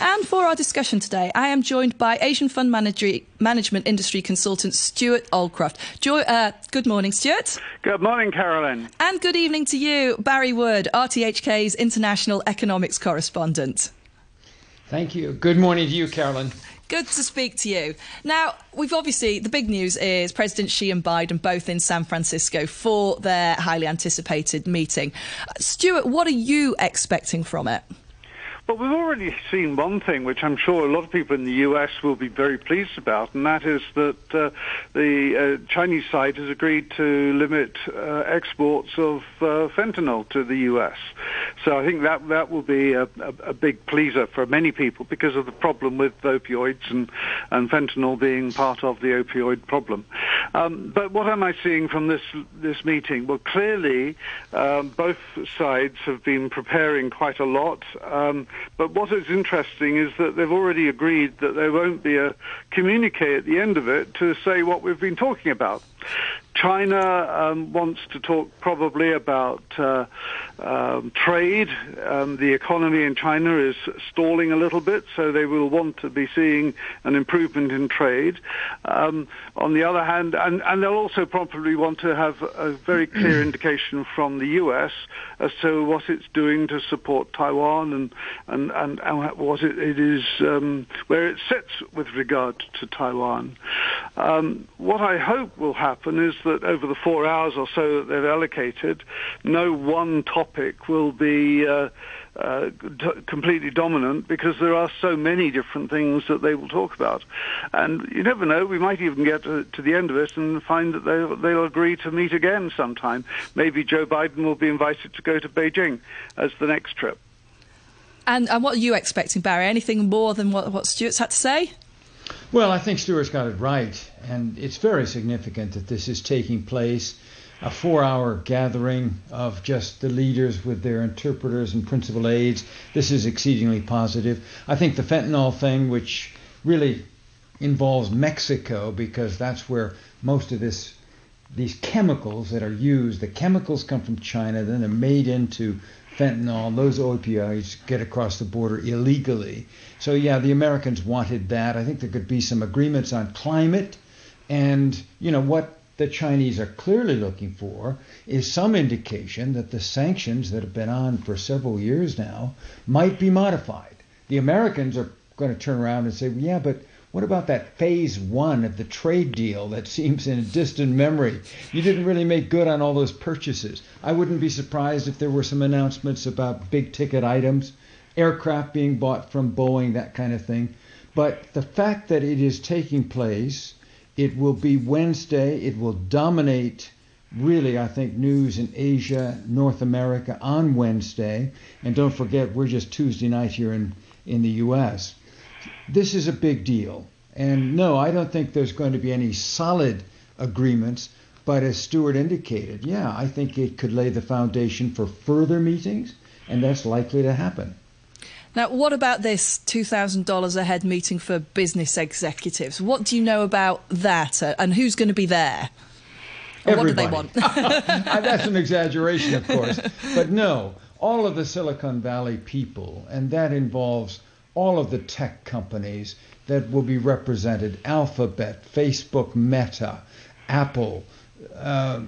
And for our discussion today, I am joined by Asian Fund Manager, Management Industry Consultant Stewart Aldcroft. Jo- uh, good morning, Stewart. Good morning, Carolyn. And good evening to you, Barry Wood, RTHK's International Economics Correspondent. Thank you. Good morning to you, Carolyn. Good to speak to you. Now, we've obviously, the big news is President Xi and Biden both in San Francisco for their highly anticipated meeting. Stewart, what are you expecting from it? Well, we've already seen one thing, which I'm sure a lot of people in the U.S. will be very pleased about, and that is that uh, the uh, Chinese side has agreed to limit uh, exports of uh, fentanyl to the U.S. So I think that that will be a, a, a, big pleaser for many people because of the problem with opioids and, and fentanyl being part of the opioid problem. Um, but what am I seeing from this this meeting? Well, clearly, um, both sides have been preparing quite a lot. Um, but what is interesting is that they've already agreed that there won't be a communique at the end of it to say what we've been talking about. China um, wants to talk probably about uh, um, trade. Um, the economy in China is stalling a little bit, so they will want to be seeing an improvement in trade. Um, on the other hand, and, and, they'll also probably want to have a very clear indication from the U.S. as to what it's doing to support Taiwan and and, and, and what it, it is um, where it sits with regard to Taiwan. Um, what I hope will happen is that over the four hours or so that they've allocated, no one topic will be uh, uh, completely dominant because there are so many different things that they will talk about. And you never know, we might even get to, to the end of it and find that they'll, they'll agree to meet again sometime. Maybe Joe Biden will be invited to go to Beijing as the next trip. And, and what are you expecting, Barry? Anything more than what, what Stewart's had to say? Well, I think Stewart's got it right, and it's very significant that this is taking place. A four hour gathering of just the leaders with their interpreters and principal aides. This is exceedingly positive. I think the fentanyl thing, which really involves Mexico because that's where most of this these chemicals that are used, the chemicals come from China, then they're made into fentanyl, those opioids get across the border illegally. So, yeah, the Americans wanted that. I think there could be some agreements on climate. And, you know, what the Chinese are clearly looking for is some indication that the sanctions that have been on for several years now might be modified. The Americans are going to turn around and say, yeah, but what about that phase one of the trade deal that seems in a distant memory? You didn't really make good on all those purchases. I wouldn't be surprised if there were some announcements about big ticket items, aircraft being bought from Boeing, that kind of thing. But the fact that it is taking place, it will be Wednesday, it will dominate really, I think, news in Asia, North America on Wednesday. And don't forget, we're just Tuesday night here in, in the U.S this is a big deal. And no, I don't think there's going to be any solid agreements. But as Stewart indicated, yeah, I think it could lay the foundation for further meetings, and that's likely to happen. Now, what about this $2,000 a head meeting for business executives? What do you know about that, uh, and who's going to be there? what do they want? That's an exaggeration, of course. But no, all of the Silicon Valley people, and that involves all of the tech companies that will be represented Alphabet, Facebook, Meta, Apple, uh,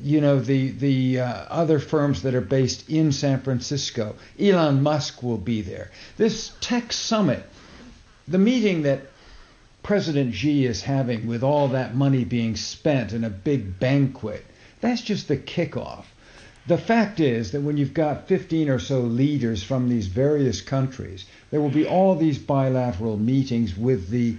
you know, the, the uh, other firms that are based in San Francisco. Elon Musk will be there. This tech summit, the meeting that President Xi is having with all that money being spent in a big banquet, that's just the kickoff. The fact is that when you've got 15 or so leaders from these various countries, there will be all these bilateral meetings with the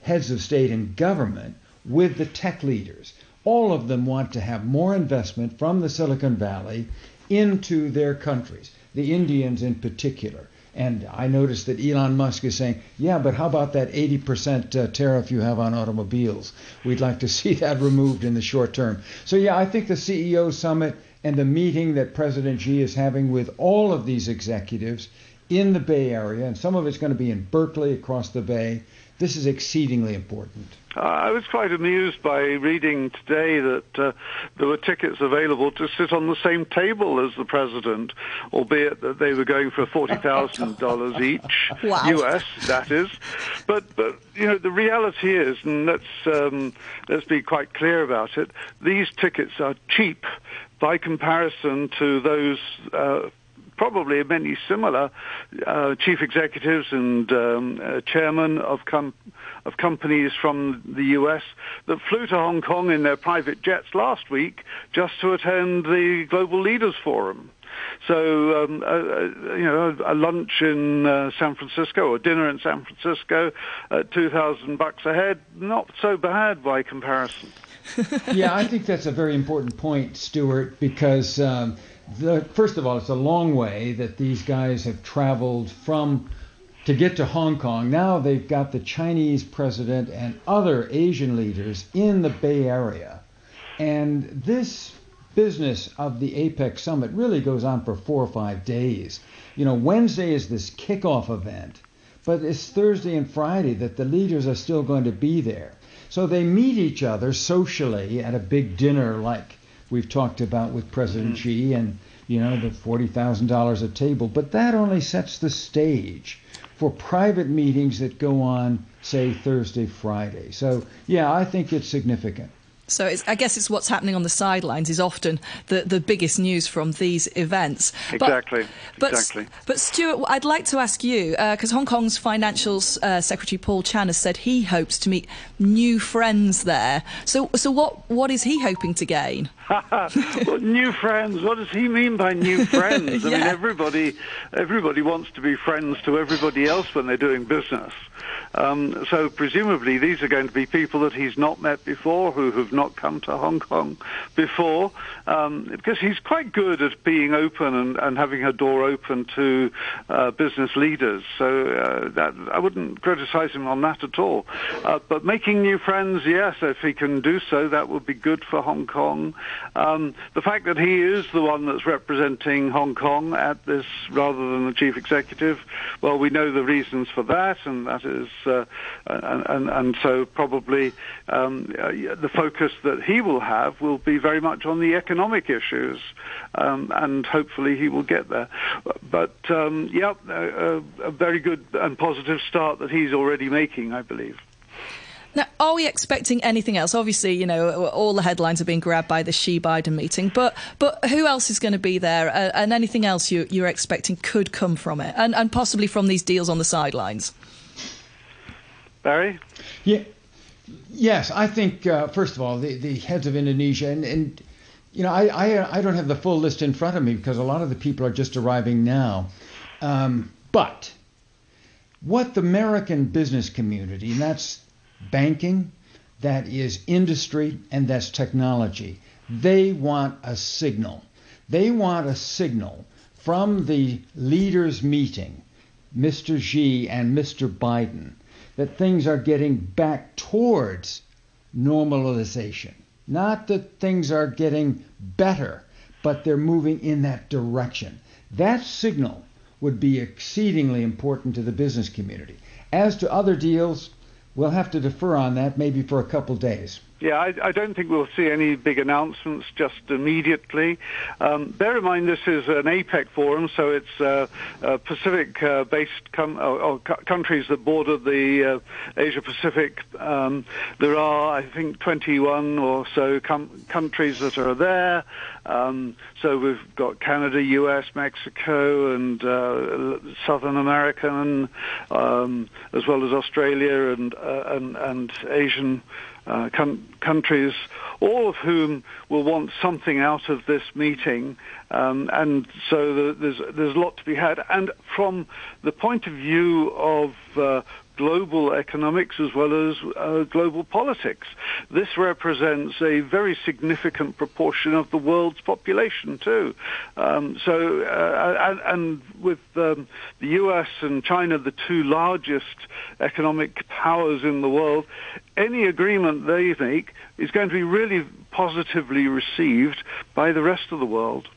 heads of state and government, with the tech leaders. All of them want to have more investment from the Silicon Valley into their countries, the Indians in particular. And I noticed that Elon Musk is saying, yeah, but how about that 80% uh, tariff you have on automobiles? We'd like to see that removed in the short term. So, yeah, I think the CEO summit and the meeting that President Xi is having with all of these executives in the Bay Area, and some of it's going to be in Berkeley across the Bay. This is exceedingly important. Uh, I was quite amused by reading today that uh, there were tickets available to sit on the same table as the president, albeit that they were going for forty thousand dollars each, wow. U.S. That is, but but you know the reality is, and let's um, let's be quite clear about it. These tickets are cheap by comparison to those. Uh, probably many similar uh, chief executives and um, uh, chairmen of com- of companies from the US that flew to Hong Kong in their private jets last week just to attend the Global Leaders Forum. So, um, uh, uh you know, a lunch in uh, San Francisco or dinner in San Francisco at 2,000 bucks a head, not so bad by comparison. yeah, I think that's a very important point, Stewart, because um, the, first of all, it's a long way that these guys have traveled from to get to Hong Kong. Now they've got the Chinese president and other Asian leaders in the Bay Area. And this business of the APEC summit really goes on for four or five days. You know, Wednesday is this kickoff event, but it's Thursday and Friday that the leaders are still going to be there. So they meet each other socially at a big dinner like we've talked about with President mm-hmm. Xi and you know the $40,000 a table, but that only sets the stage for private meetings that go on, say, Thursday, Friday. So, yeah, I think it's significant. So I guess it's what's happening on the sidelines is often the, the biggest news from these events. Exactly. But, exactly. But, but Stewart, I'd like to ask you because uh, Hong Kong's Financial uh, Secretary Paul Chan has said he hopes to meet new friends there. So, so what what is he hoping to gain? well, new friends. What does he mean by new friends? I yeah. mean, everybody everybody wants to be friends to everybody else when they're doing business. Um, so presumably these are going to be people that he's not met before, who have not come to Hong Kong before, um, because he's quite good at being open and, and having a door open to uh, business leaders. So uh, that I wouldn't criticize him on that at all. Uh, but making new friends, yes, if he can do so, that would be good for Hong Kong. Um, the fact that he is the one that's representing Hong Kong at this rather than the chief executive, well, we know the reasons for that, and that is uh, and, and, and, so probably um, uh, the focus that he will have will be very much on the economic issues, um, and hopefully he will get there. But um, yeah, a, a very good and positive start that he's already making, I believe. Now, are we expecting anything else? Obviously, you know, all the headlines are being grabbed by the Xi Biden meeting, but but who else is going to be there, uh, and anything else you, you're expecting could come from it, and, and possibly from these deals on the sidelines? Barry? Yeah. Yes, I think uh, first of all the, the heads of Indonesia and, and you know I, I, I don't have the full list in front of me because a lot of the people are just arriving now, um, but what the American business community and that's banking, that is industry, and that's technology. They want a signal. They want a signal from the leaders meeting, Mr. Xi and Mr. Biden that things are getting back towards normalization. Not that things are getting better, but they're moving in that direction. That signal would be exceedingly important to the business community. As to other deals, we'll have to defer on that maybe for a couple days. Yeah, I, I, don't think we'll see any big announcements just immediately. Um, bear in mind this is an APEC forum, so it's uh, uh, Pacific-based com- or, or countries that border the uh, Asia-Pacific. Um, there are, I think, 21 or so com- countries that are there. Um, so we've got Canada, U.S., Mexico, and uh, Southern America, um, as well as Australia and, uh, and, and Asian uh, com- countries, all of whom will want something out of this meeting, um, and so the, there's there's a lot to be had. And from the point of view of uh, global economics as well as uh, global politics. This represents a very significant proportion of the world's population too. Um, so, uh, and, and, with um, the U.S. and China, the two largest economic powers in the world, any agreement they make is going to be really positively received by the rest of the world.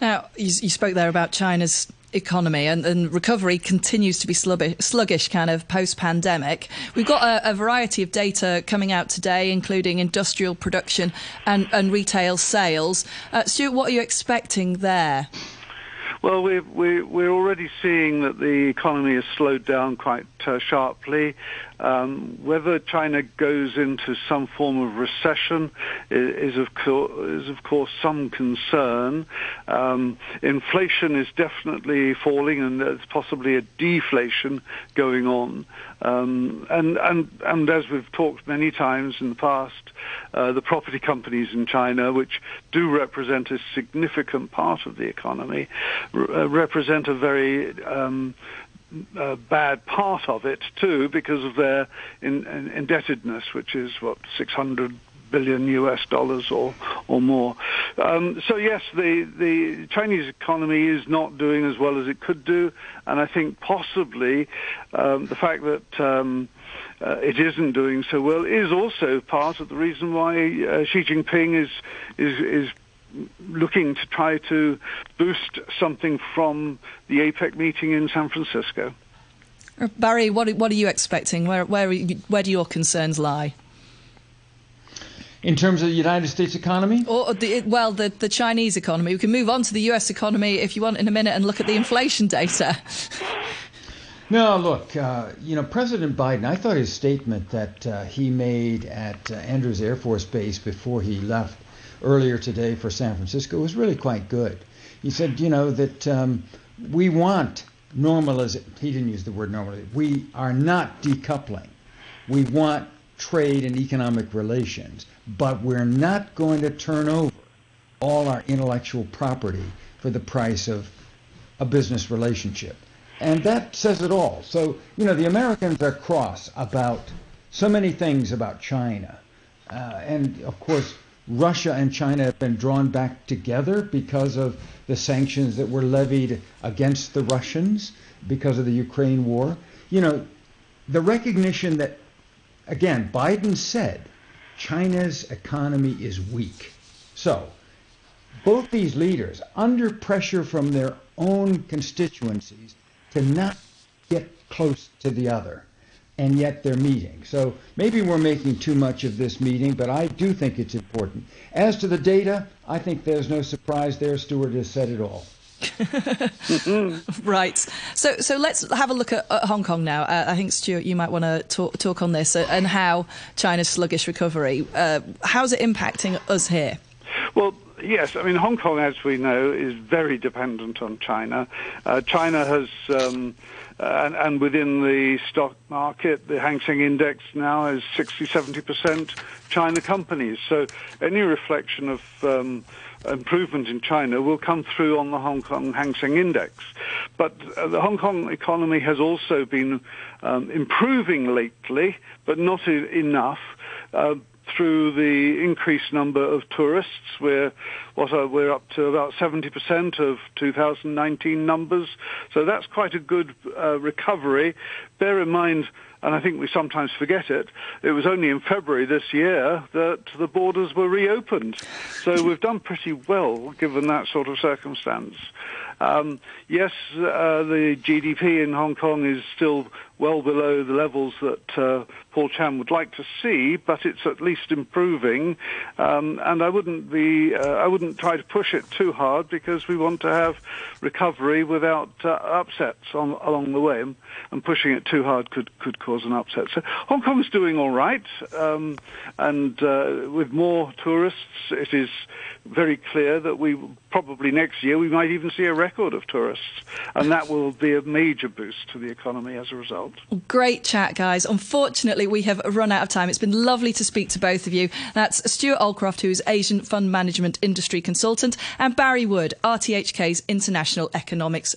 Now, you, you spoke there about China's economy and, and, recovery continues to be sluggish, kind of post pandemic. We've got a, a, variety of data coming out today, including industrial production and, and retail sales. Uh, Stewart, what are you expecting there? Well, we're, we're, we're already seeing that the economy has slowed down quite uh, sharply. Um, whether China goes into some form of recession is, is, of, co- is of course some concern. Um, inflation is definitely falling, and there's possibly a deflation going on. Um, and, and, and as we've talked many times in the past, uh, the property companies in China, which do represent a significant part of the economy, uh, represent a very um, a bad part of it too because of their in, in, indebtedness, which is what 600 billion US dollars or or more. Um, so yes, the the Chinese economy is not doing as well as it could do, and I think possibly um, the fact that um, uh, it isn't doing so well is also part of the reason why uh, Xi Jinping is is is looking to try to boost something from the APEC meeting in San Francisco. Uh, Barry, what, what are you expecting? Where, where, you, where do your concerns lie? In terms of the United States economy? Or the, well, the, the Chinese economy. We can move on to the US economy if you want in a minute and look at the inflation data. No, look, uh, you know, President Biden, I thought his statement that uh, he made at uh, Andrews Air Force Base before he left earlier today for San Francisco was really quite good. He said, you know, that um, we want normalization. He didn't use the word normalization. We are not decoupling. We want trade and economic relations, but we're not going to turn over all our intellectual property for the price of a business relationship. And that says it all. So, you know, the Americans are cross about so many things about China. Uh, and of course, Russia and China have been drawn back together because of the sanctions that were levied against the Russians because of the Ukraine war. You know, the recognition that, again, Biden said China's economy is weak. So, both these leaders, under pressure from their own constituencies to not get close to the other, and yet they're meeting. So maybe we're making too much of this meeting, but I do think it's important. As to the data, I think there's no surprise there. Stewart has said it all. right. So, so let's have a look at, at Hong Kong now. Uh, I think Stewart, you might want to talk, talk on this uh, and how China's sluggish recovery. Uh, how's it impacting us here? Well, yes. I mean, Hong Kong, as we know, is very dependent on China. Uh, China has. Um, and, and, within the stock market, the Hang Seng Index now is 60, 70% China companies. So any reflection of um, improvement in China will come through on the Hong Kong Hang Seng Index. But uh, the Hong Kong economy has also been um, improving lately, but not I- enough. Uh, through the increased number of tourists. We're what are, we're up to about 70% of 2019 numbers, so that's quite a good uh, recovery. Bear in mind. And I think we sometimes forget it. It was only in February this year that the borders were reopened. So we've done pretty well given that sort of circumstance. Um, yes, uh, the GDP in Hong Kong is still well below the levels that uh, Paul Chan would like to see, but it's at least improving. Um, and I wouldn't be, uh, I wouldn't try to push it too hard because we want to have recovery without uh, upsets on, along the way. And pushing it too hard could could cause an upset. So Hong Kong's doing all right, um, and uh, with more tourists, it is very clear that we probably next year we might even see a record of tourists, and that will be a major boost to the economy as a result. Great chat, guys. Unfortunately, we have run out of time. It's been lovely to speak to both of you. That's Stewart Aldcroft, who's Asian Fund Management Industry Consultant, and Barry Wood, RTHK's International Economics